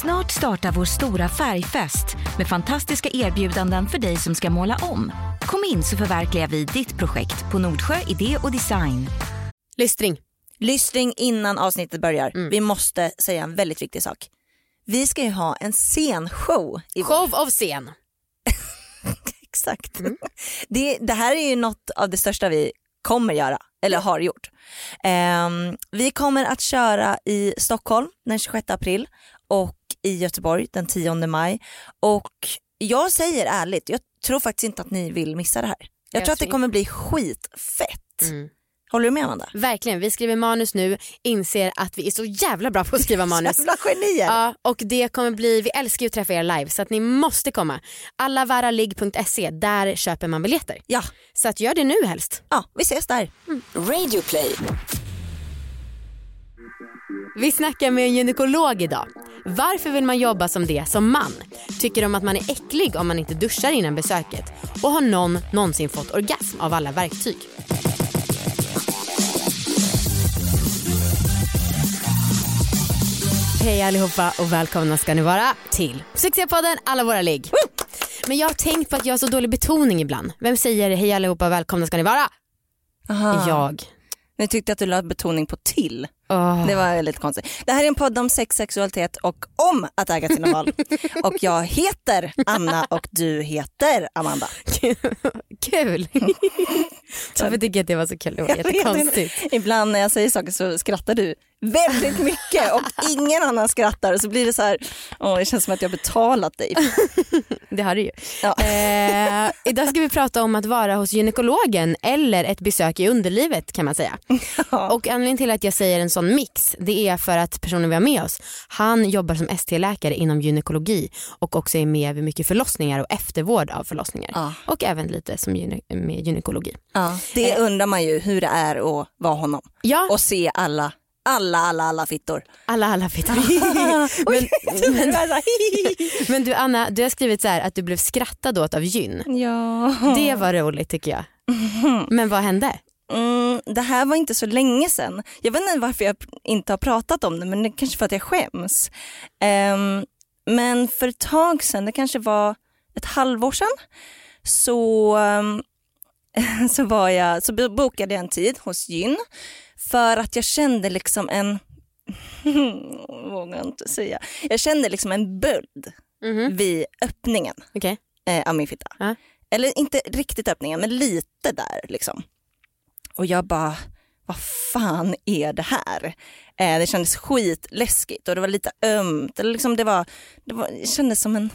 Snart startar vår stora färgfest med fantastiska erbjudanden för dig som ska måla om. Kom in så förverkligar vi ditt projekt på Nordsjö Idé och Design. Lystring. Lystring innan avsnittet börjar. Vi måste säga en väldigt viktig sak. Vi ska ju ha en scenshow. I. Show of scen. Exakt. Det, det här är ju något av det största vi kommer göra, eller har gjort. Ehm, vi kommer att köra i Stockholm den 26 april och i Göteborg den 10 maj. Och jag säger ärligt, jag tror faktiskt inte att ni vill missa det här. Jag Jag tror att det kommer bli skitfett. Håller du med Amanda? Verkligen, vi skriver manus nu, inser att vi är så jävla bra på att skriva manus. Jävla genier! Ja, och det kommer bli, vi älskar ju att träffa er live så att ni måste komma. Allavaraligg.se, där köper man biljetter. Ja, Så att gör det nu helst. ja vi ses där. Radioplay. Vi snackar med en gynekolog idag. Varför vill man jobba som det som man? Tycker de att man är äcklig om man inte duschar innan besöket? Och har någon någonsin fått orgasm av alla verktyg? Hej allihopa och välkomna ska ni vara till succépodden Alla våra ligg. Men jag har tänkt på att jag har så dålig betoning ibland. Vem säger hej allihopa och välkomna ska ni vara? Aha. Jag. Nu tyckte jag att du la betoning på till. Åh. Det var lite konstigt. Det här är en podd om sex, sexualitet och om att äga sina val. och jag heter Anna och du heter Amanda. Kul. Varför tycker jag att det var så kul? Det var jättekonstigt. Ibland när jag säger saker så skrattar du väldigt mycket och ingen annan skrattar så blir det så här, åh, det känns som att jag betalat dig. Det har du ju. Ja. Eh, idag ska vi prata om att vara hos gynekologen eller ett besök i underlivet kan man säga. Och anledningen till att jag säger en sån mix det är för att personen vi har med oss han jobbar som ST-läkare inom gynekologi och också är med vid mycket förlossningar och eftervård av förlossningar. Ja. Och även lite som gyne- med gynekologi. Ja, det undrar man ju hur det är att vara honom Ja, och se alla, alla, alla, alla fittor. alla alla fittor. Men, här, men du Anna, du har skrivit så här att du blev skrattad åt av gyn. Ja. Det var roligt tycker jag. Men vad hände? Mm, det här var inte så länge sedan. Jag vet inte varför jag inte har pratat om det men det kanske för att jag skäms. Ehm, men för ett tag sedan, det kanske var ett halvår sedan, så, ehm, så, var jag, så bokade jag en tid hos gyn för att jag kände liksom en, vågar inte säga, jag kände liksom en böld Mhm. vid öppningen Okej. eh, av min fitta. Ja. Eller inte riktigt öppningen men lite där liksom. Och jag bara, vad fan är det här? Eh, det kändes skitläskigt och det var lite ömt. Eller liksom det, var, det, var, det kändes som en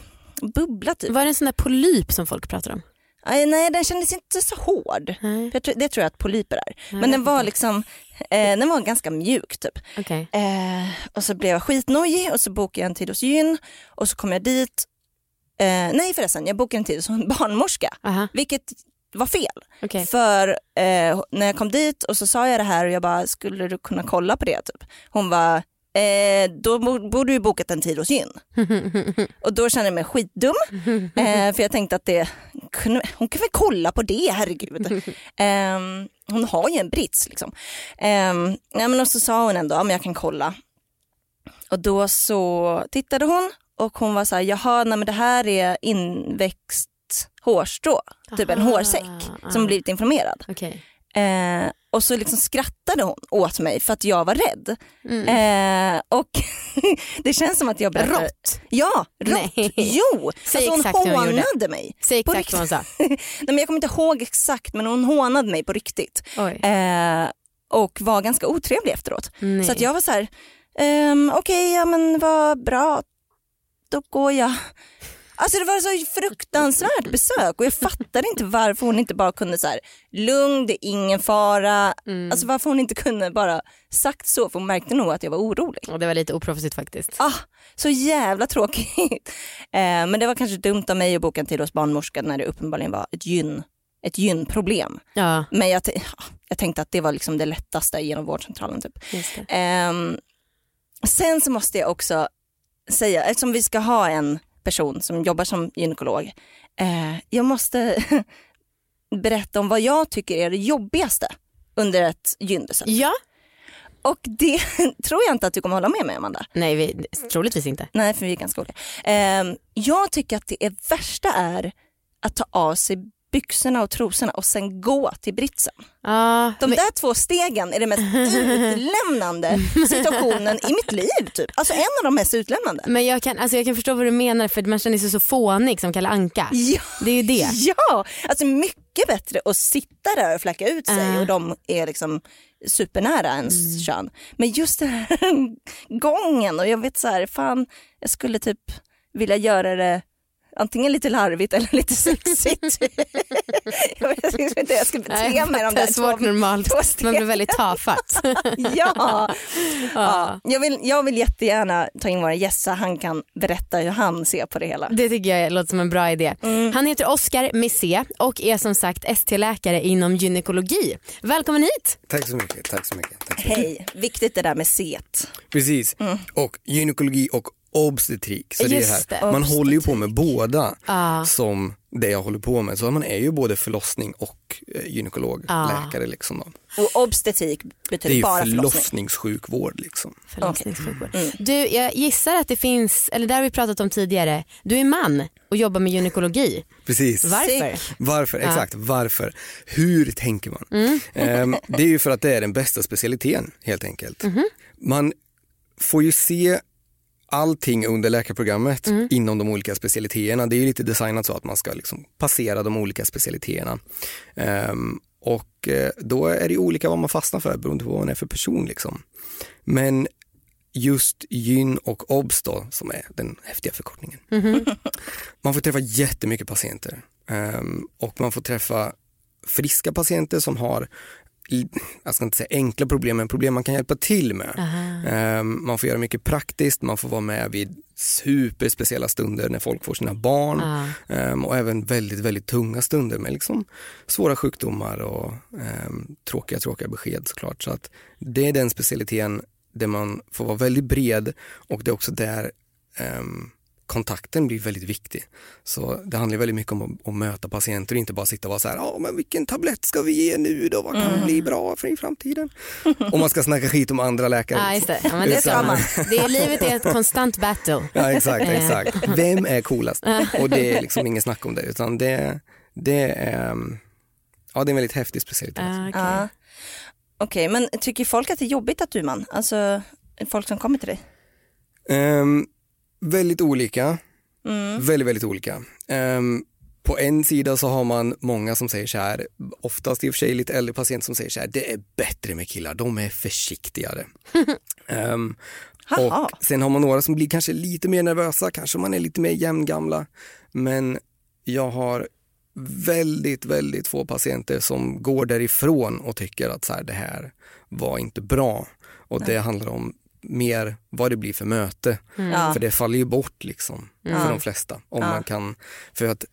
bubbla typ. Var det en sån där polyp som folk pratar om? Aj, nej den kändes inte så hård. Nej. Jag tror, det tror jag att polyper är. Jag Men den var liksom, eh, den var ganska mjuk typ. Okej. Eh, och så blev jag skitnojig och så bokade jag en tid hos gyn och så kom jag dit. Eh, nej förresten, jag bokade en tid hos en barnmorska. Aha. Vilket var fel. Okej. För eh, när jag kom dit och så sa jag det här och jag bara, skulle du kunna kolla på det? Typ. Hon var Eh, då bo- borde du bokat en tid hos gyn. och då kände jag mig skitdum. Eh, för jag tänkte att det, kunde, hon kan väl kolla på det, herregud. Ehm, hon har ju en brits liksom. Ehm, nej, men och så sa hon ändå, ja, men jag kan kolla. Och då så tittade hon och hon var så här, jaha, nej, men det här är inväxt hårstrå, typ en Aha, hårsäck som blivit inflammerad. Okej. Eh, och så liksom skrattade hon åt mig för att jag var rädd. Mm. Eh, och det känns som att jag berättar... Rått. Ja, rått. Nej. Jo, Säg alltså hon hon hånade gjorde. mig. Säg exakt vad hon sa. Nej, men jag kommer inte ihåg exakt men hon hånade mig på riktigt. Eh, och var ganska otrevlig efteråt. Nej. Så att jag var så här, ehm, okej ja men vad bra, då går jag. Alltså det var så fruktansvärt besök och jag fattade inte varför hon inte bara kunde så här, lugn det är ingen fara. Mm. Alltså varför hon inte kunde bara sagt så för hon märkte nog att jag var orolig. Och det var lite oproffsigt faktiskt. Ah, så jävla tråkigt. Eh, men det var kanske dumt av mig att boka en tid hos barnmorskan när det uppenbarligen var ett gyn, ett gynproblem. Ja, Men jag, jag tänkte att det var liksom det lättaste genom vårdcentralen. Typ. Ehm, sen så måste jag också säga, eftersom vi ska ha en person som jobbar som gynekolog, eh, jag måste berätta om vad jag tycker är det jobbigaste under ett gynbesök. Ja, och det tror jag inte att du kommer hålla med mig Amanda. Nej, vi, troligtvis inte. Nej, för vi är ganska olika. Ehm, jag tycker att det är värsta är att ta av sig byxorna och trosorna och sen gå till britsen. Ja, De men, där två stegen är det mest utlämnande situationen i mitt liv. Typ. Alltså en av de mest utlämnande. men jag, kan, alltså jag kan förstå vad du menar för man känner sig så fånig som Kalle Anka. Ja, Det är ju det. ja, alltså mycket bättre att sitta där och fläcka ut sig Uh. och de är liksom supernära ens Mm. kön. Men just den här gången och jag vet så här, fan jag skulle typ vilja göra det antingen lite larvigt eller lite sexigt. jag vet liksom inte hur jag ska bete mig de det är svårt två, normalt. två Man blir väldigt tafatt. ja. ja. Jag, vill, jag vill jättegärna ta in våra gäster, han kan berätta hur han ser på det hela. Det tycker jag låter som en bra idé. Mm. Han heter Oskar C och är som sagt ST-läkare inom gynekologi. Välkommen hit! Tack så mycket. Tack så mycket. Tack så mycket. Hej, viktigt det där med set. Precis. Och gynekologi och obstetrik. Så det är här. det. Man håller ju på med båda Ja. som det jag håller på med. Så man är ju både förlossning och eh, gynekolog, Ja. läkare liksom. Då. Och obstetrik Det är betyder ju bara förlossning. förlossningssjukvård liksom. Förlossningssjukvård. Du, jag gissar att det finns, eller det har vi pratat om tidigare, du är man och jobbar med gynekologi. Precis. Varför? Varför? Exakt, varför? Hur tänker man? Ehm, det är ju för att det är den bästa specialiteten helt enkelt. Man får ju se allting under läkarprogrammet inom de olika specialiteterna. Det är ju lite designat så att man ska liksom passera de olika specialiteterna. Ehm, och eh, då är det olika vad man fastnar för beroende på vad man är för person. Liksom. Men just gyn och obs då, som är den häftiga förkortningen. Man får träffa jättemycket patienter Ehm, och man får träffa friska patienter som har jag ska inte säga enkla problem, men problem man kan hjälpa till med. Ehm, man får göra mycket praktiskt, man får vara med vid superspeciella stunder när folk får sina barn Ja. Ehm, och även väldigt, väldigt tunga stunder med liksom svåra sjukdomar och ehm, tråkiga, tråkiga besked såklart. Så att det är den specialiteten där man får vara väldigt bred och det är också där kontakten blir väldigt viktig. Så det handlar väldigt mycket om att, att möta patienter och inte bara sitta och vara så här, ja men vilken tablett ska vi ge nu då, vad kan bli bra för i framtiden? Om man ska snacka skit om andra läkare. Ja, just det. Ja, men det ska man. Det är, livet är ett konstant battle. Ja exakt, exakt. Vem är coolast? Och det är liksom ingen snack om det utan det, det är, ehm, ja det är en väldigt häftig specialitet. Ah, okej. Ja. Okej, men tycker folk att det är jobbigt att du är man? Alltså folk som kommer till dig? Ehm, väldigt olika, Mm. väldigt väldigt olika. Ehm, på en sida så har man många som säger så här, oftast i och för sig lite äldre patienter som säger så här, det är bättre med killar, de är försiktigare. Haha. och sen har man några som blir kanske lite mer nervösa, kanske man är lite mer jämngamla. Men jag har väldigt, väldigt få patienter som går därifrån och tycker att så här, det här var inte bra. Och det handlar om mer vad det blir för möte. Ja. För det faller ju bort liksom för de flesta. Om man kan, för att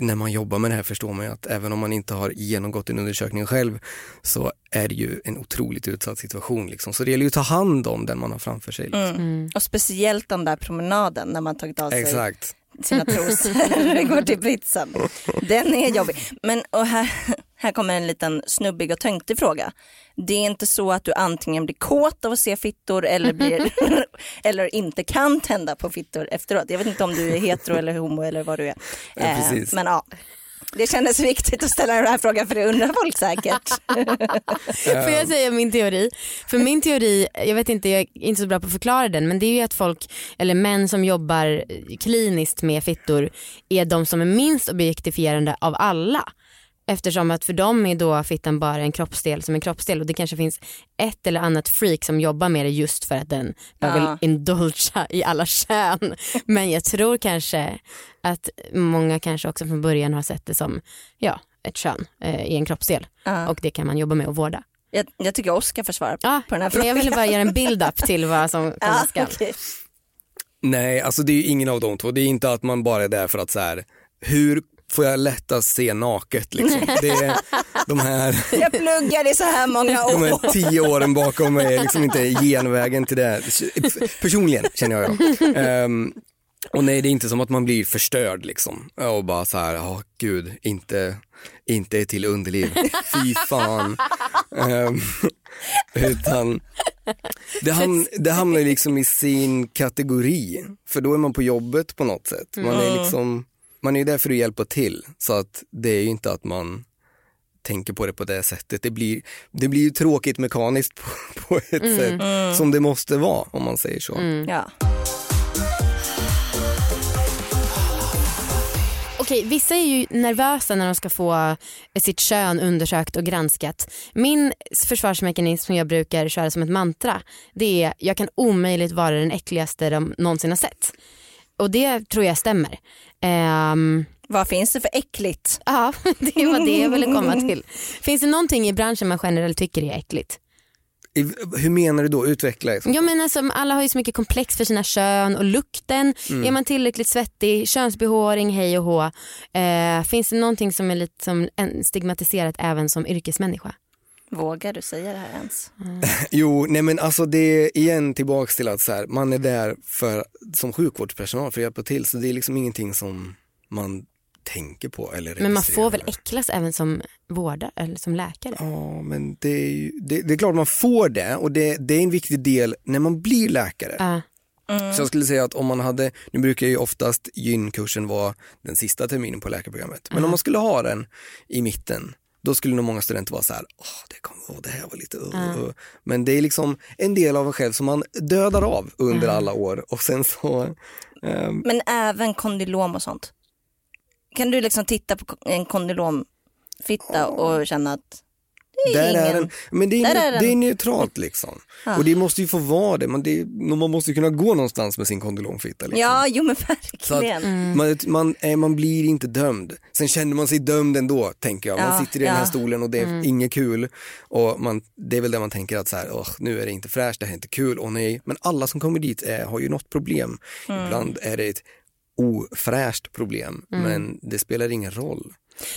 när man jobbar med det här förstår man ju att även om man inte har genomgått en undersökning själv så är det ju en otroligt utsatt situation. Liksom. Så det gäller ju att ta hand om den man har framför sig. Liksom. Mm. Och speciellt den där promenaden när man tagit av sig Exakt. sina trosor det går till britsen. Den är jobbig. Men och här, här kommer en liten snubbig och tönktig fråga. Det är inte så att du antingen blir kåt av att se fittor eller, blir, eller inte kan tända på fittor efteråt. Jag vet inte om du är hetero eller homo eller vad du är. Ja, Eh, precis. men ja, det kändes viktigt att ställa den här frågan för det undrar folk säkert. Får jag säga min teori? För min teori, jag vet inte, jag är inte så bra på att förklara den men det är ju att folk, eller män som jobbar kliniskt med fittor är de som är minst objektifierande av alla. Eftersom att för dem är då fittan bara en kroppsdel som en kroppsdel och det kanske finns ett eller annat freak som jobbar med det just för att den bara Ja. vill indulga i alla kön. Men jag tror kanske att många kanske också från början har sett det som ja, ett kön eh, i en kroppsdel Ja. och det kan man jobba med och vårda. Jag, jag tycker Oskar får svara Ja, på den här men frågan. jag ville bara göra en build-up till vad som komma Ja, skall. okej. Nej, alltså det är ju ingen av de två. Det är inte att man bara är där för att så här, hur får jag lättast se naket liksom? Det är de här, Jag pluggade i så här många de år. här tio åren bakom mig är liksom inte genvägen till det. Personligen känner jag. Ehm, och nej, det är inte som att man blir förstörd liksom. Och bara så här, ja gud, inte, inte till underliv. Fy fan. Ehm, utan Det, ham det hamnar liksom i sin kategori, för då är man på jobbet på något sätt. Man är liksom, man är där för att hjälpa till, så att det är ju inte att man tänker på det på det sättet. Det blir, det blir ju tråkigt mekaniskt på, på ett sätt som det måste vara om man säger så. Ja. Okej, vissa är ju nervösa när de ska få sitt kön undersökt och granskat. Min försvarsmekanism som jag brukar köra som ett mantra det är jag kan omöjligt vara den äckligaste de någonsin har sett. Och det tror jag stämmer. Ehm, Vad finns det för äckligt? ja, det var det jag ville komma till. Finns det någonting i branschen man generellt tycker är äckligt? I, hur menar du då? Utveckla. Liksom. Ja, men alltså, alla har ju så mycket komplex för sina kön och lukten. Är man tillräckligt svettig, könsbehåring, hej och hå. Eh, finns det någonting som är lite som en stigmatiserat även som yrkesmänniska? Vågar du säga det här ens? Jo, nej men alltså det är igen tillbaks till att så här, man är där för, som sjukvårdspersonal för att hjälpa till så det är liksom ingenting som man tänker på eller Men man får väl äcklas även som vårdare eller som läkare? Ja, men det är, ju, det, det är klart man får det och det, det är en viktig del när man blir läkare. Ja. Så jag skulle säga att om man hade, nu brukar ju oftast gynkursen vara den sista terminen på läkarprogrammet, men om man skulle ha den i mitten då skulle nog många studenter vara så här, åh det, kom, åh, det här var lite uh, uh." Men det är liksom en del av en själv som man dödar av under alla år och sen så, ehm, Men även kondylom och sånt. Kan du liksom titta på en kondylomfitta och känna att där ingen... är den, men det är, Där är den. det är neutralt liksom. Och det måste ju få vara det, men det, man måste ju kunna gå någonstans med sin kondylomfitta. Liksom. Ja, jo men verkligen. man, man, eh, man blir inte dömd. Sen känner man sig dömd ändå, tänker jag. Man Ja, sitter i den här ja. stolen och det är inget kul. Och man, det är väl det man tänker att så här, "Åh, nu är det inte fräscht, det här är inte kul, och nej. Men alla som kommer dit är, har ju något problem. Ibland är det ett ofräscht problem, men det spelar ingen roll.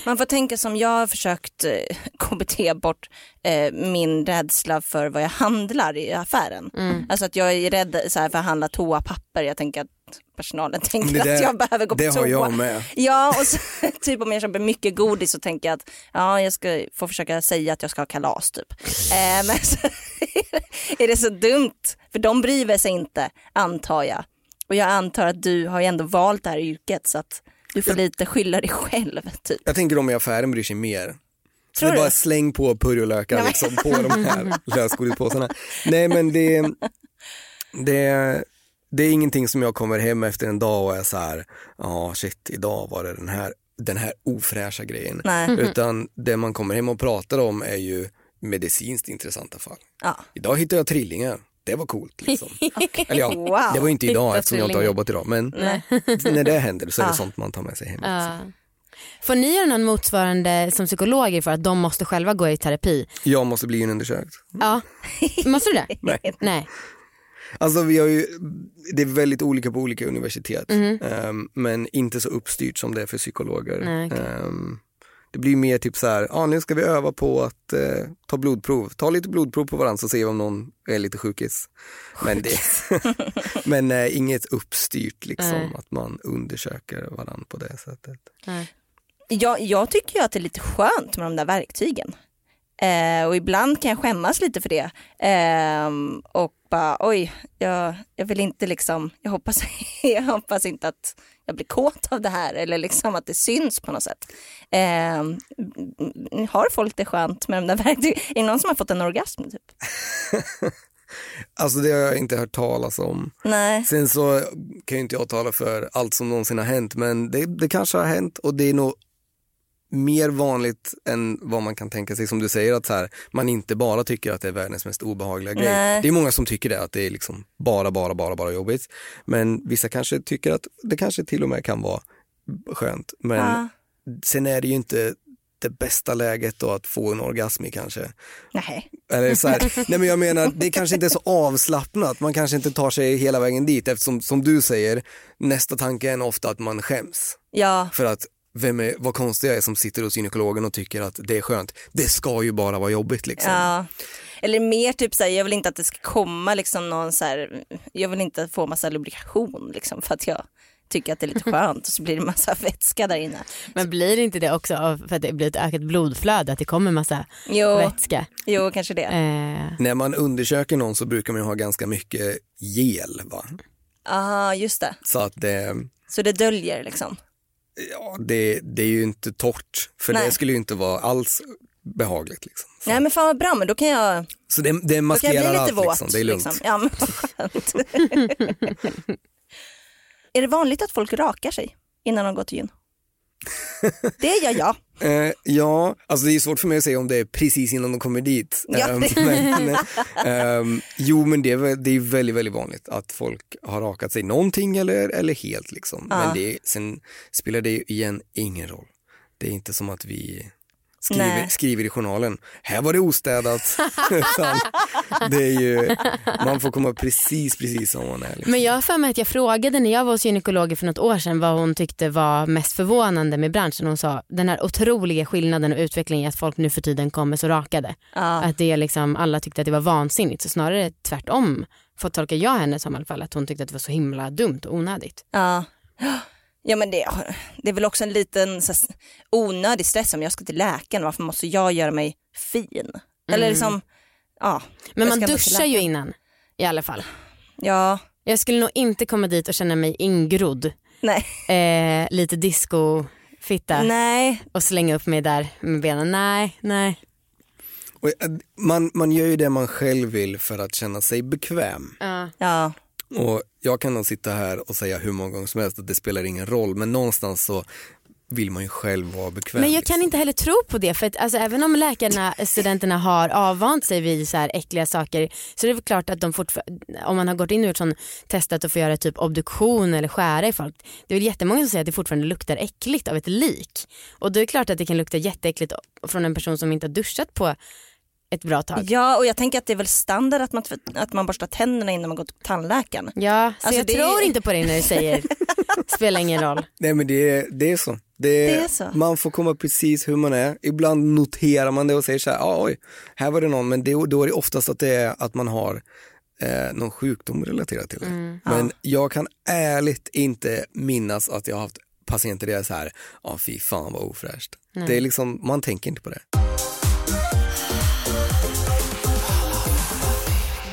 Man får tänka som jag har försökt eh, KBT bort eh, min rädsla för vad jag handlar i affären. Alltså att jag är rädd så här, för att handla toapapper. Jag tänker att personalen tänker Det där- att jag behöver gå på det toa. har jag med. Ja och så, typ om jag köper mycket godis så tänker jag att ja, jag ska få försöka säga att jag ska ha kalas typ. Eh, men så är det så dumt för de bryr sig inte antar jag. Och jag antar att du har ju ändå valt det här yrket så att du får lite skylla dig själv typ. Jag tänker de i affären bryr sig mer. Tror det är bara släng på purjolökar liksom, på de här lösgodispåsarna. Nej men det, det, det är ingenting som jag kommer hem efter en dag och är så här, ja shit idag var det den här, den här ofräscha grejen. Nej. Utan det man kommer hem och pratar om är ju medicinskt intressanta fall. Ja. Idag hittade jag trillingar. Det var coolt liksom. Eller ja, Wow. det var inte idag eftersom jag inte har jobbat idag. Men när det händer så är det sånt man tar med sig hem. Ja. Får ni göra någon motsvarande som psykologer för att de måste själva gå i terapi? Jag måste bli undersökt. Ja. Måste du det? Nej. Nej. Alltså vi har ju, det är väldigt olika på olika universitet. Mhm. Ehm, men inte så uppstyrt som det är för psykologer. Nej, okej. Ehm, det blir mer typ så här, ah, nu ska vi öva på att eh, ta blodprov. Ta lite blodprov på varandra så ser vi om någon är lite sjukis. Men, det, men eh, inget uppstyrt liksom, Nej. att man undersöker varandra på det sättet. Nej. Jag, jag tycker ju att det är lite skönt med de där verktygen. Eh, och ibland kan jag skämmas lite för det. Ehm, och bara oj, jag, jag vill inte liksom, jag hoppas, jag hoppas inte att jag blir kåt av det här eller liksom att det syns på något sätt. M- har folk det skönt med de där verktygen? Är det någon som har fått en orgasm? Typ? Alltså det har jag inte hört talas om. Nej. Sen så kan ju inte jag tala för allt som någonsin har hänt men det, det kanske har hänt och det är nog mer vanligt än vad man kan tänka sig som du säger att så här, man inte bara tycker att det är världens mest obehagliga grej. Nej. Det är många som tycker det, att det är liksom bara, bara, bara, bara jobbigt. Men vissa kanske tycker att det kanske till och med kan vara skönt. Men Ja. sen är det ju inte det bästa läget då att få en orgasm i kanske. Nej. Eller så här, nej men jag menar, det kanske inte är så avslappnat, man kanske inte tar sig hela vägen dit eftersom som du säger, nästa tanke är ofta att man skäms. Ja, För att vem är, vad konstig jag är som sitter hos gynekologen och tycker att det är skönt. Det ska ju bara vara jobbigt liksom. Ja. Eller mer typ såhär, jag vill inte att det ska komma liksom någon så här, jag vill inte få massa lubrikation liksom för att jag tycker att det är lite skönt och så blir det massa vätska där inne. Men blir inte det också av- för att det blir ett ökat blodflöde att det kommer massa Jo, vätska? jo kanske det. Eh, När man undersöker någon så brukar man ju ha ganska mycket gel. Va? Aha, just det. Så att det, Så det döljer liksom. Ja, det, det är ju inte torrt. För Nej. det skulle ju inte vara alls behagligt. Liksom. Så, Nej men fan vad bra, men då kan jag, så det, det då kan jag maskerar bli lite allt. våt. Liksom. Det är lugnt. Liksom. Ja, men vad skönt. är det vanligt att folk rakar sig innan de går till gyn? Det gör jag. Eh, ja, alltså det är svårt för mig att säga om det är precis innan de kommer dit. Ja. Ehm, men, ehm, jo men det är, det är väldigt, väldigt vanligt att folk har rakat sig någonting eller, eller helt liksom. Ja. Men det, sen spelar det igen ingen roll. Det är inte som att vi skriver, skriver i journalen, här var det ostädat. Det är ju, man får komma precis, precis som man är. Liksom. men jag har för mig att jag frågade när jag var hos gynekologer för något år sedan vad hon tyckte var mest förvånande med branschen. Hon sa den här otroliga skillnaden och utvecklingen i att folk nu för tiden kommer så rakade. Ja. Att det är liksom, alla tyckte att det var vansinnigt så snarare tvärtom. Får tolka jag henne som i alla fall att hon tyckte att det var så himla dumt och onödigt. Ja. Ja men det, det är väl också en liten så här, onödig stress om jag ska till läkaren, varför måste jag göra mig fin? Eller liksom, ja. Men man duschar ju innan i alla fall. Ja, Jag skulle nog inte komma dit och känna mig ingrodd. nej. Eh, lite discofitta Nej, och slänga upp mig där med benen. Nej, nej. Eh, man, man gör ju det man själv vill för att känna sig bekväm. Ja. ja. Och jag kan nog sitta här och säga hur många gånger som helst att det spelar ingen roll men någonstans så vill man ju själv vara bekväm. Men jag kan liksom. inte heller tro på det för att alltså, även om läkarna, studenterna har avvant sig vid så här äckliga saker så är det väl klart att de om man har gått in och gjort sån testat att få göra typ obduktion eller skära i folk. Det är väl jättemånga som säger att det fortfarande luktar äckligt av ett lik. Och då är det klart att det kan lukta jätteäckligt från en person som inte har duschat på ett bra tag. ja, och jag tänker att det är väl standard att man, att man borstar tänderna innan man går till tandläkaren. Ja, så Alltså, jag det- tror inte på dig när du säger spelar ingen roll. Nej men det, är- det är så. Det, Det är så. Man får komma precis hur man är. Ibland noterar man det och säger så här, ah, oj, här var det någon, men det, då är det oftast att det är att man har eh, någon sjukdom relaterat till det. Mm. Men jag kan ärligt inte minnas att jag har haft patienter där jag är så här, ja ah, fy fan vad ofräscht. Det är liksom, man tänker inte på det.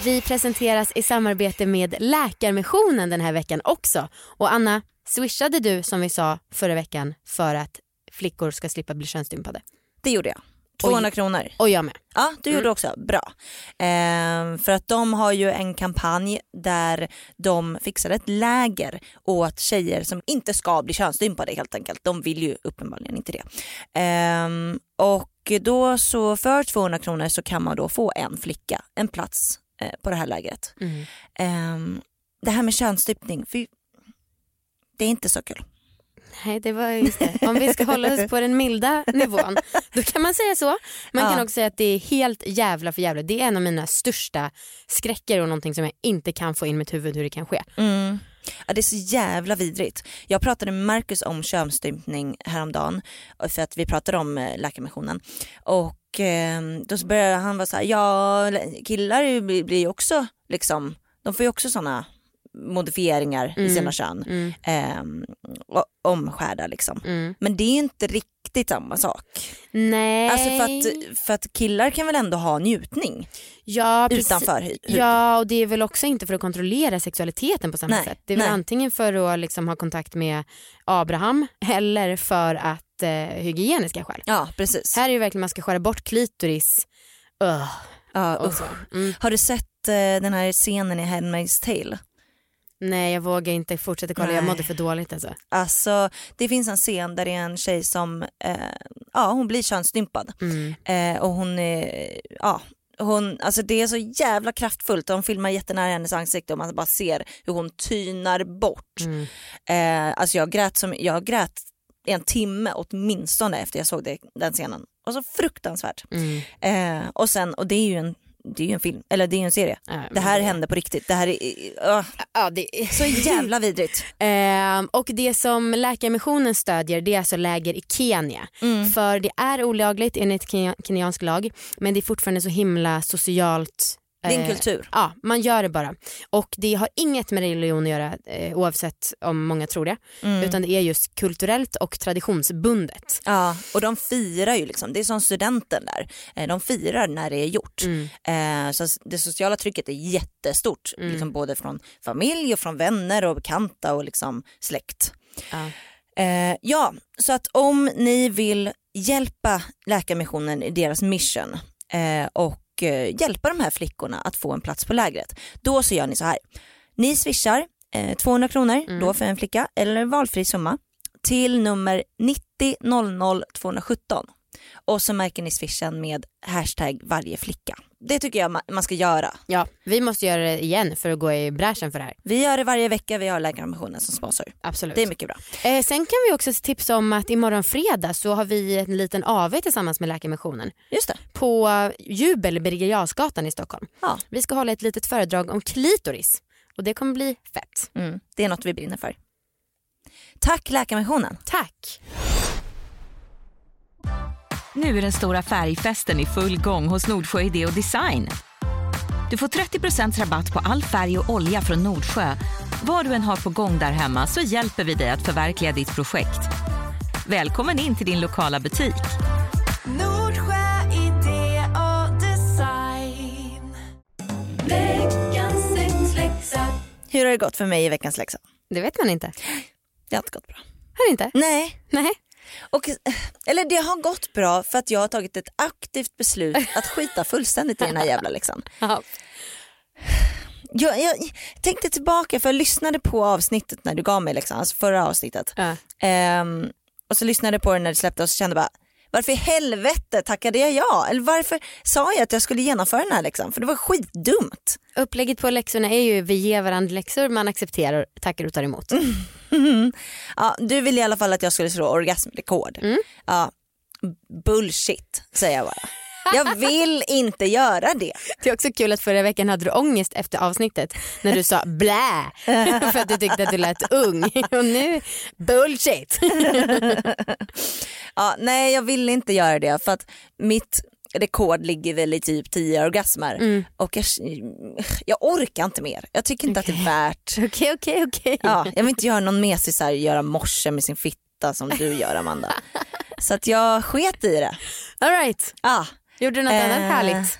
Vi presenteras i samarbete med Läkarmissionen den här veckan också. Och Anna, swishade du som vi sa förra veckan för att flickor ska slippa bli könsstympade? Det gjorde jag. 200 kronor. Och jag med. Ja, du gjorde också. Bra. Ehm, för att de har ju en kampanj där de fixar ett läger åt tjejer som inte ska bli könsstympade helt enkelt. De vill ju uppenbarligen inte det. Ehm, och då så för 200 kronor så kan man då få en flicka, en plats eh, på det här lägret. Ehm, det här med könsstympning, det är inte så kul. Nej, det var just det. Om vi ska hålla oss på den milda nivån, då kan man säga så. Man kan Ja. också säga att det är helt jävla för jävla. Det är en av mina största skräcker och någonting som jag inte kan få in mitt huvud hur det kan ske. Mm. Ja, det är så jävla vidrigt. Jag pratade med Marcus om könsstympning häromdagen för att vi pratade om eh, Läkarmissionen och eh, då så började han vara så här, ja killar blir blir ju också liksom, de får ju också sådana modifieringar i sina kön, Mm. eh, och omskärda liksom. Mm. Men det är inte riktigt samma sak. Nej. Alltså för att, för att killar kan väl ändå ha njutning ja, utanför hud. Ja och det är väl också inte för att kontrollera sexualiteten på samma Nej, sätt. Det är väl nej. antingen för att liksom ha kontakt med Abraham eller för att hygieniska skäl. Ja precis. Här är ju verkligen man ska skära bort klitoris. Ugh, Ja, så. Mm. Har du sett eh, den här scenen i Handmaid's Tale? Nej jag vågar inte fortsätta kolla, jag Nej. mådde för dåligt alltså. Alltså det finns en scen där det är en tjej som, eh, ja hon blir könsstympad Mm. eh, och hon, eh, ja hon, alltså det är så jävla kraftfullt de filmar jättenära hennes ansikte och man bara ser hur hon tynar bort. Mm. Eh, alltså jag grät, som, jag grät en timme åtminstone efter jag såg det, den scenen. Och så fruktansvärt. Mm. Eh, och sen, och det är ju en, det är ju en film, eller det är ju en serie. Men Det här hände på riktigt. Det här är uh, Ja, det så jävla vidrigt. Ehm, och det som Läkarmissionen stödjer det är alltså läger i Kenya. För det är olagligt enligt kenya- kenyansk lag men det är fortfarande så himla socialt Det är en Eh, kultur. Ja, man gör det bara. Och det har inget med religion att göra eh, oavsett om många tror det. Mm. Utan det är just kulturellt och traditionsbundet. Ja, och de firar ju liksom, det är som studenten där, Eh, de firar när det är gjort. Mm. Eh, så det sociala trycket är jättestort, Mm. liksom både från familj och från vänner och bekanta och liksom släkt. Ja. Eh, ja, så att om ni vill hjälpa Läkarmissionen i deras mission eh, och eh, hjälpa de här flickorna att få en plats på lägret, då så gör ni så här. Ni swishar eh, 200 kronor Mm. då för en flicka eller valfri summa till nummer 90 00 217 och så märker ni swishen med hashtag varje flicka. Det tycker jag ma- man ska göra. ja, vi måste göra det igen för att gå i bräschen för det här. Vi gör det varje vecka, vi har Läkarmissionen som sponsor. Absolut. Det är mycket bra. Eh, sen kan vi också tipsa om att imorgon fredag så har vi en liten AV tillsammans med Läkarmissionen Just det. på Jubel, Birger i Stockholm. Ja. Vi ska hålla ett litet föredrag om klitoris och det kommer bli fett. Mm, det är något vi brinner för. Tack Läkarmissionen. Tack! Nu är den stora färgfesten i full gång hos Nordsjö Idé och Design. Du får 30% rabatt på all färg och olja från Nordsjö. Vad du än har på gång där hemma så hjälper vi dig att förverkliga ditt projekt. Välkommen in till din lokala butik. Nordsjö idé och design. Veckans. Hur har det gått för mig i veckans läxa? Det vet man inte. Det har inte gått bra. Har det inte? Nej, Nej. Och, eller det har gått bra för att jag har tagit ett aktivt beslut att skita fullständigt i den här jävla läxan. Ja. Jag, jag tänkte tillbaka för jag lyssnade på avsnittet när du gav mig läxan, alltså förra avsnittet. Ja. Ehm, och så lyssnade jag på den när det släpptes och så kände jag bara varför i helvete tackade jag ja? Eller varför sa jag att jag skulle genomföra den här läxan? För det var skitdumt. Upplägget på läxorna är ju vi ger varandra läxor, man accepterar, tackar och tar emot. Ja, du ville i alla fall att jag skulle slå orgasmrekord. Ja, bullshit säger jag bara. Jag vill inte göra det. Det är också kul att förra veckan hade du ångest efter avsnittet när du sa blä för att du tyckte att du lät ung och nu bullshit. Ja, nej jag vill inte göra det för att mitt rekord ligger väl i typ 10 orgasmer och jag, jag orkar inte mer. Jag tycker inte att det är värt. Okej okej okej. Ja, jag vill inte göra någon mesig så här, göra morse med sin fitta som du gör Amanda. Så att jag sket i det. All right. Ah, Gjorde du något annat Eh, härligt?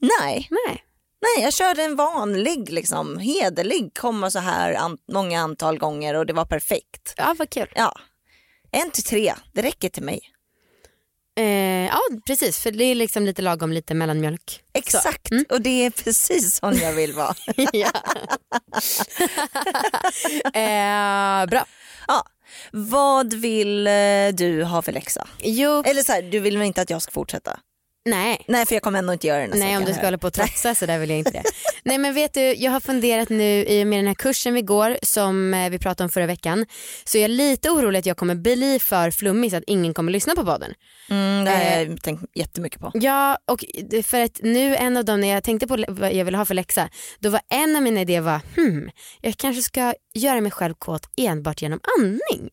nej, Nej. nej jag körde en vanlig liksom, hederlig, komma så här an- många antal gånger och det var perfekt. Ja vad kul. Ja, en till tre, det räcker till mig. Eh, ja precis för det är liksom lite lagom lite mellanmjölk. Exakt, och det är precis som jag vill vara. eh, bra. Ja. Vad vill eh, du ha för läxa? Jo, Eller så här, du vill väl inte att jag ska fortsätta? Nej. Nej för jag kommer ändå inte göra det nästa Nej om du ska här. hålla på och trotsa så där vill jag inte det. Nej men vet du, jag har funderat nu i och med den här kursen vi går som eh, vi pratade om förra veckan. Så jag är lite orolig att jag kommer bli för flummig så att ingen kommer lyssna på podden. Mm, det har Eh. jag tänkt jättemycket på. Ja och för att nu en av dem när jag tänkte på vad jag ville ha för läxa då var en av mina idéer var hmm, jag kanske ska göra mig själv kåt enbart genom andning.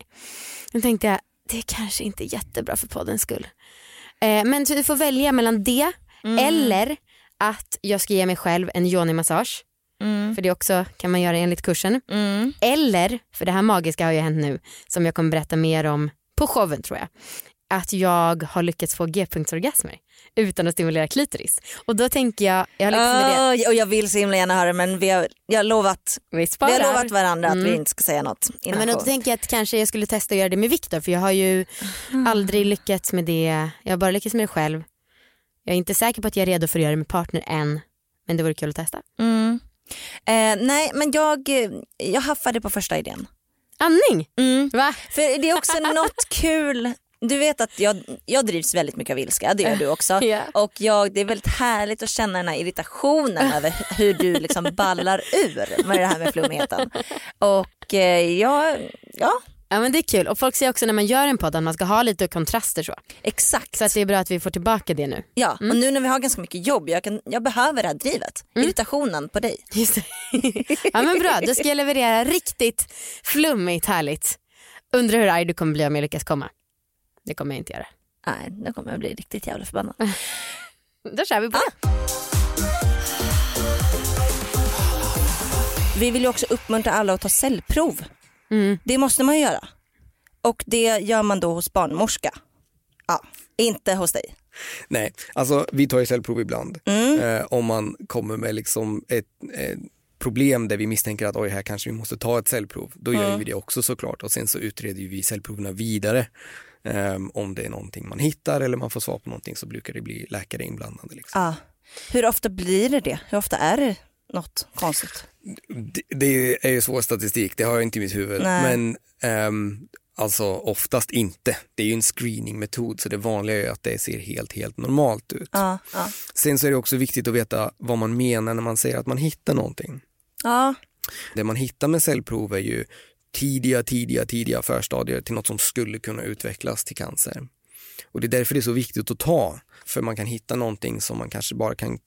Då tänkte jag det kanske inte är jättebra för poddens skull. Eh, men så du får välja mellan det eller att jag ska ge mig själv en yoni-massage. Mm. För det också kan man göra enligt kursen. Mm. Eller, för det här magiska har ju hänt nu som jag kommer berätta mer om på showen tror jag. Att jag har lyckats få g-punktsorgasmer utan att stimulera klitoris. Och då tänker jag, jag har det. Ah, och jag vill så himla gärna höra men vi har, jag har lovat, Vi vi har lovat varandra att vi Mm. inte ska säga något Ja, innan men då show. tänker jag att kanske jag skulle testa att göra det med Viktor för jag har ju aldrig lyckats med det. Jag har bara lyckats med det själv. Jag är inte säker på att jag är redo för att göra det med partner än. Men det vore kul att testa. Mm. Eh, nej men jag, jag haffade på första idén. Andning! Mm. Va? För det är också något kul. Du vet att jag, jag drivs väldigt mycket av ilska, det gör du också. Ja. Och jag, det är väldigt härligt att känna den här irritationen över hur du liksom ballar ur med det här med flummigheten. Och eh, jag, ja Ja men det är kul och folk säger också när man gör en podd att man ska ha lite kontraster så. exakt. Så att det är bra att vi får tillbaka det nu. Ja, och nu när vi har ganska mycket jobb, jag, kan, jag behöver det här drivet. Irritationen på dig. Just det. ja men bra, då ska jag leverera riktigt flummigt härligt. Undrar hur arg du kommer bli om jag lyckas komma. Det kommer jag inte göra. Nej, nu kommer jag bli riktigt jävla förbannad. Då kör vi på det. vi vill ju också uppmuntra alla att ta cellprov. Mm. Det måste man ju göra. Och det gör man då hos barnmorska. Ja, inte hos dig. Nej, alltså vi tar ju cellprov ibland. Mm. Eh, om man kommer med liksom ett, ett problem där vi misstänker att oj, här kanske vi måste ta ett cellprov. Då gör Mm. vi det också såklart och sen så utreder vi cellproverna vidare. Eh, om det är någonting man hittar eller man får svar på någonting så brukar det bli läkare inblandade. Liksom. Ja. Hur ofta blir det det? Hur ofta är det något konstigt? Det, det är ju svår statistik, det har jag inte i mitt huvud. Nej. Men ehm, alltså oftast inte. Det är ju en screeningmetod så det vanliga är att det ser helt, helt normalt ut. Ja, ja. Sen så är det också viktigt att veta vad man menar när man säger att man hittar någonting. ja. Det man hittar med cellprov är ju tidiga, tidiga, tidiga förstadier till något som skulle kunna utvecklas till cancer. Och det är därför det är så viktigt att ta, för man kan hitta någonting som man kanske bara kan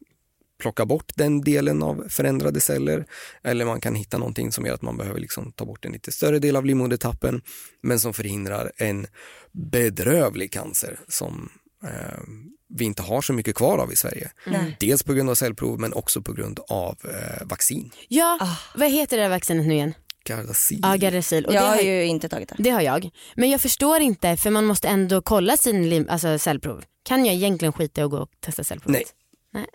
plocka bort den delen av förändrade celler eller man kan hitta någonting som gör att man behöver liksom ta bort en lite större del av livmodertappen men som förhindrar en bedrövlig cancer som eh, vi inte har så mycket kvar av i Sverige. Nej. Dels på grund av cellprov men också på grund av eh, vaccin. Ja, Ah. vad heter det där vaccinet nu igen? Gardasil. Ja, Gardasil. Och Jag det, har ju inte tagit det. det har jag. Men jag förstår inte för man måste ändå kolla sin lim, alltså cellprov. Kan jag egentligen skita i att gå och testa cellprovet? Nej.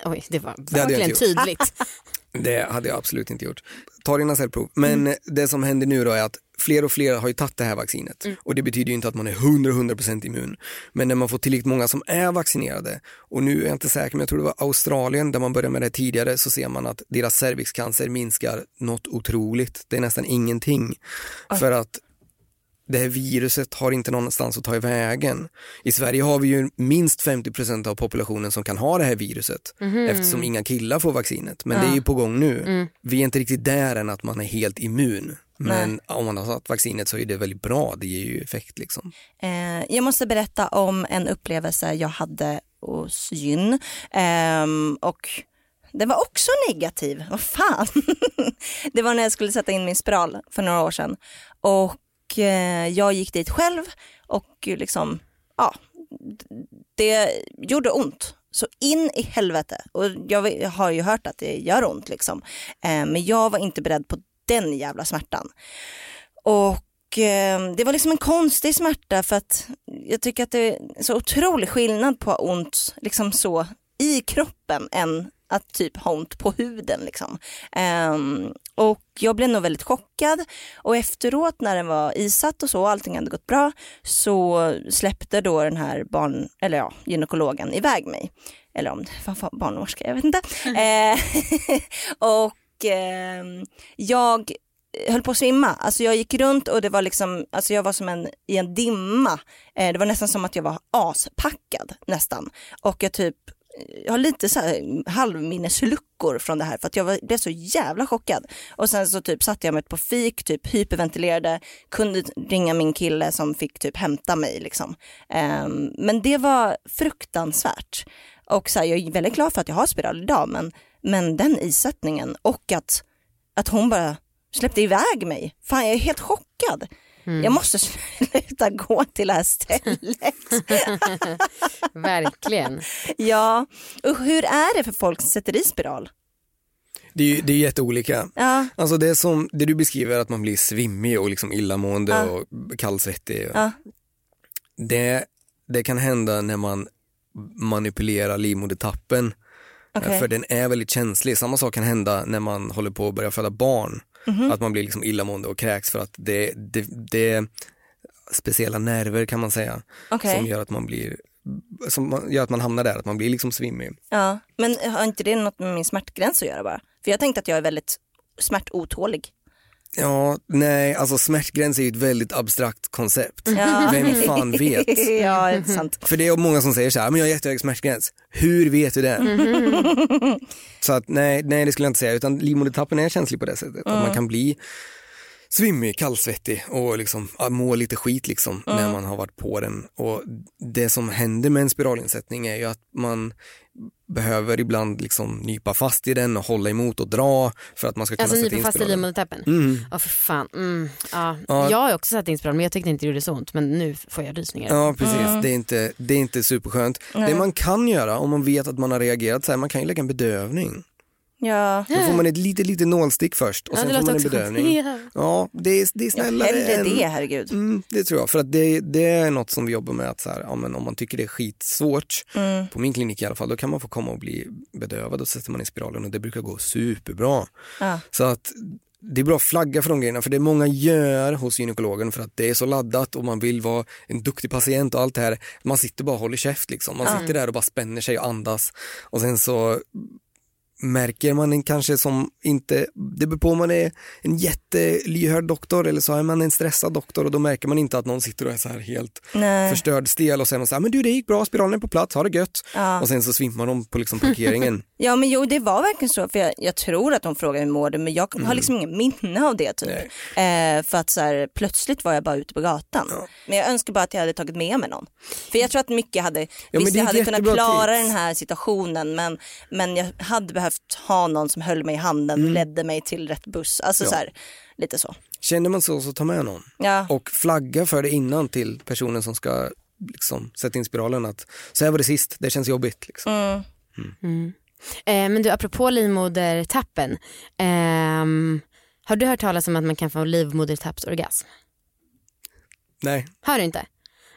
Nej. Oj, det var verkligen tydligt. Det hade jag absolut inte gjort. Ta dina cellprov. Men det som händer nu då är att fler och fler har ju tagit det här vaccinet och det betyder ju inte att man är 100-100% immun. Men när man får tillräckligt många som är vaccinerade och nu är jag inte säker men jag tror det var Australien där man började med det tidigare så ser man att deras cervixcancer minskar något otroligt. Det är nästan ingenting. För att det här viruset har inte någonstans att ta i vägen. I Sverige har vi ju minst 50% av populationen som kan ha det här viruset eftersom inga killar får vaccinet. Men det är ju på gång nu. Vi är inte riktigt där än att man är helt immun. Men om man har satt vaccinet så är det väldigt bra, det ger ju effekt liksom. Eh, jag måste berätta om en upplevelse jag hade hos gyn. Ehm, och den var också negativ. Vad fan. det var när jag skulle sätta in min spiral för några år sedan. Och eh, jag gick dit själv och eh, liksom, ja, det gjorde ont. Så in i helvete. Och jag har ju hört att det gör ont liksom. Eh, men jag var inte beredd på den jävla smärtan. Och eh, det var liksom en konstig smärta för att jag tycker att det är så otrolig skillnad på att ha ont liksom så i kroppen än att typ ha ont på huden. Liksom. Ehm, och jag blev nog väldigt chockad och efteråt när den var isatt och så, allting hade gått bra, så släppte då den här barn, eller ja, gynekologen iväg mig. Eller om det var barnmorska, jag vet inte. Eh, och ehm, jag höll på att svimma. Alltså jag gick runt och det var liksom, alltså jag var som en, i en dimma. Eh, det var nästan som att jag var aspackad nästan. Och jag typ, jag har lite så här halvminnesluckor från det här för att jag var, blev så jävla chockad. Och sen så typ satte jag mig på fik, typ hyperventilerade, kunde ringa min kille som fick typ hämta mig liksom. Um, men det var fruktansvärt. Och så här, jag är väldigt glad för att jag har spiral idag men, men den isättningen och att, att hon bara släppte iväg mig. Fan jag är helt chockad. Jag måste sluta gå till det här stället. Verkligen. ja, och hur är det för folk som sätter i spiral? Det är ju det är jätteolika. Ja, Alltså det, som, det du beskriver att man blir svimmig och liksom illamående Ja. och kallsvettig. Ja. Det, det kan hända när man manipulerar livmodertappen okej. för den är väldigt känslig. Samma sak kan hända när man håller på att börja föda barn. Mhm. Att man blir liksom illamående och kräks för att det, det, det är speciella nerver kan man säga Okej. som gör att man blir som gör att man hamnar där, att man blir liksom svimmig. Ja, men har inte det något med min smärtgräns att göra bara? För jag tänkte att jag är väldigt smärtotålig. Ja, nej, alltså smärtgräns är ju ett väldigt abstrakt koncept. Ja. Vem fan vet? ja, det är sant. För det är många som säger så här, men jag har jättehög smärtgräns. Hur vet du det? Så att nej, nej, det skulle jag inte säga, utan livmodertappen är känslig på det sättet. Att man kan bli svimmig, kallsvettig och liksom, må lite skit liksom när man har varit på den. Och det som händer med en spiralinsättning är ju att man behöver ibland liksom nypa fast i den och hålla emot och dra för att man ska kunna Alltså sätta nypa in fast i spiralen. livmodertappen. Mm. Ja för fan. Mm. Ja. Ja. Jag har också satt in spiral men jag tyckte inte det gjorde så ont men nu får jag rysningar. Ja precis, det, är inte, det är inte superskönt. Det man kan göra om man vet att man har reagerat så här, man kan ju lägga en bedövning. Ja. Då får man ett litet, litet nålstick först och Ja, sen får man en bedövning. Ja, det är, det är Ja, snällare hellre än... det, herregud. Mm, det tror jag, för att det, det är något som vi jobbar med att så här, ja, men om man tycker det är skitsvårt, Mm. på min klinik i alla fall, då kan man få komma och bli bedövad och sätter man i spiralen och det brukar gå superbra. Ja. Så att det är bra att flagga för de grejerna för det är många gör hos gynekologen för att det är så laddat och man vill vara en duktig patient och allt det här. Man sitter bara och håller käft liksom. Man sitter där och bara spänner sig och andas och sen så märker man en kanske som inte, det beror på om man är en jättelyhörd doktor eller så är man en stressad doktor och då märker man inte att någon sitter och är så här helt Nej. förstörd stel och sen så här, men du det gick bra, spiralen är på plats, ha det gött. Ja. Och sen så svimmar de på liksom parkeringen. Ja men jo det var verkligen så för jag, jag tror att de frågade hur mår du men jag har liksom ingen minne av det typ. Eh, för att så här, plötsligt var jag bara ute på gatan. Men jag önskar bara att jag hade tagit med mig någon. För jag tror att mycket hade, men visst jag hade kunnat klara tips. den här situationen men, men jag hade behövt ha någon som höll mig i handen, ledde mig till rätt buss. Alltså så här, lite så. Känner man så så ta med någon. Ja. Och flagga för det innan till personen som ska liksom, sätta in spiralen att så här var det sist, det känns jobbigt. Liksom. Mm. Eh, men du apropå livmodertappen. ehm, har du hört talas om att man kan få livmodertappsorgasm? Nej, Har du inte?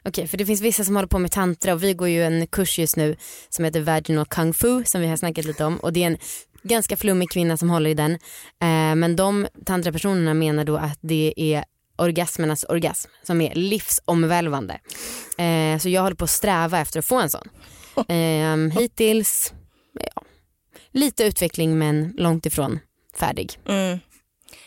Okej, för det finns vissa som håller på med tantra och vi går ju en kurs just nu som heter vaginal kung fu som vi har snackat lite om och det är en ganska flummig kvinna som håller i den. Eh, men de tantrapersonerna menar då att det är orgasmernas orgasm som är livsomvälvande. Eh, så jag håller på att sträva efter att få en sån. Eh, hittills, ja, lite utveckling men långt ifrån färdig. Mm.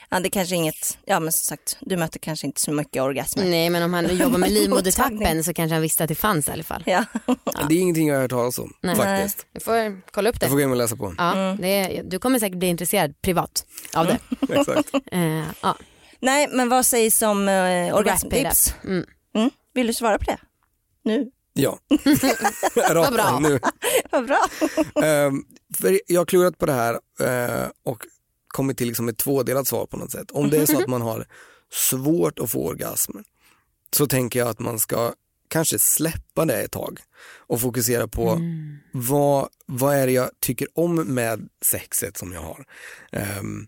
Ja det kanske inget, ja men som sagt du möter kanske inte så mycket orgasmer. Nej men om han jobbar med livmodertappen så kanske han visste att det fanns i alla fall. Ja. det är ingenting jag har hört talas om Nej. faktiskt. Du får kolla upp Jag det. får gå hem och läsa på. Ja, det är, du kommer säkert bli intresserad privat av det. Exakt. Eh, ja. Nej men vad sägs om eh, orgasmtips? Mm. Mm. Vill du svara på det? Nu? Ja. Rakt bra. nu. Vad bra. För jag har klurat på det här eh, och kommit till liksom ett tvådelat svar på något sätt. Om det är så att man har svårt att få orgasm så tänker jag att man ska kanske släppa det ett tag och fokusera på vad, vad är det jag tycker om med sexet som jag har. Ehm,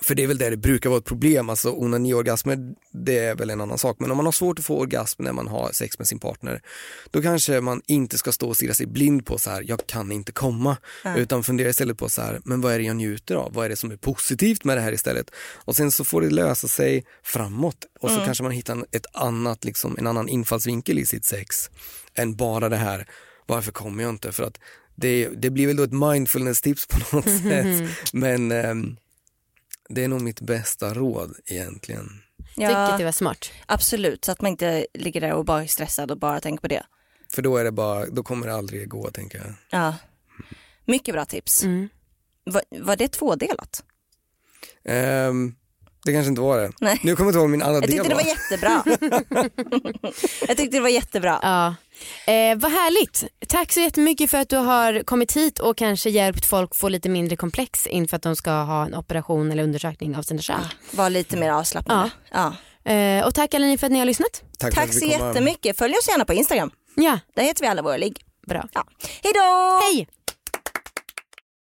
för det är väl där det brukar vara ett problem, alltså onaniorgasmer det är väl en annan sak. Men om man har svårt att få orgasm när man har sex med sin partner, då kanske man inte ska stå och stirra sig blind på så här, jag kan inte komma. Utan fundera istället på så här, men vad är det jag njuter av? Vad är det som är positivt med det här istället? Och sen så får det lösa sig framåt. Och så kanske man hittar ett annat, liksom, en annan infallsvinkel i sitt sex än bara det här, varför kommer jag inte? För att det, det blir väl då ett mindfulness-tips på något sätt. Men ehm, det är nog mitt bästa råd egentligen. Tycker att Ja, det var smart. absolut, så att man inte ligger där och bara är stressad och bara tänker på det. För då är det bara, då kommer det aldrig gå tänker jag. Ja. Mycket bra tips. Mm. Var, var det tvådelat? Ehm, det kanske inte var det. Nej. Nu kommer jag inte ihåg min andra Jag del tyckte det var jättebra. jag tyckte det var jättebra. Ja. Eh, vad härligt. Tack så jättemycket för att du har kommit hit och kanske hjälpt folk få lite mindre komplex inför att de ska ha en operation eller undersökning av sina kön. Var lite mer avslappnad. Ja. Eh, och tack alla ni för att ni har lyssnat. Tack, Tack så jättemycket. Följ oss gärna på Instagram. Ja, Där heter vi alla våra ligg. bra. Ja. Hej då! Hej!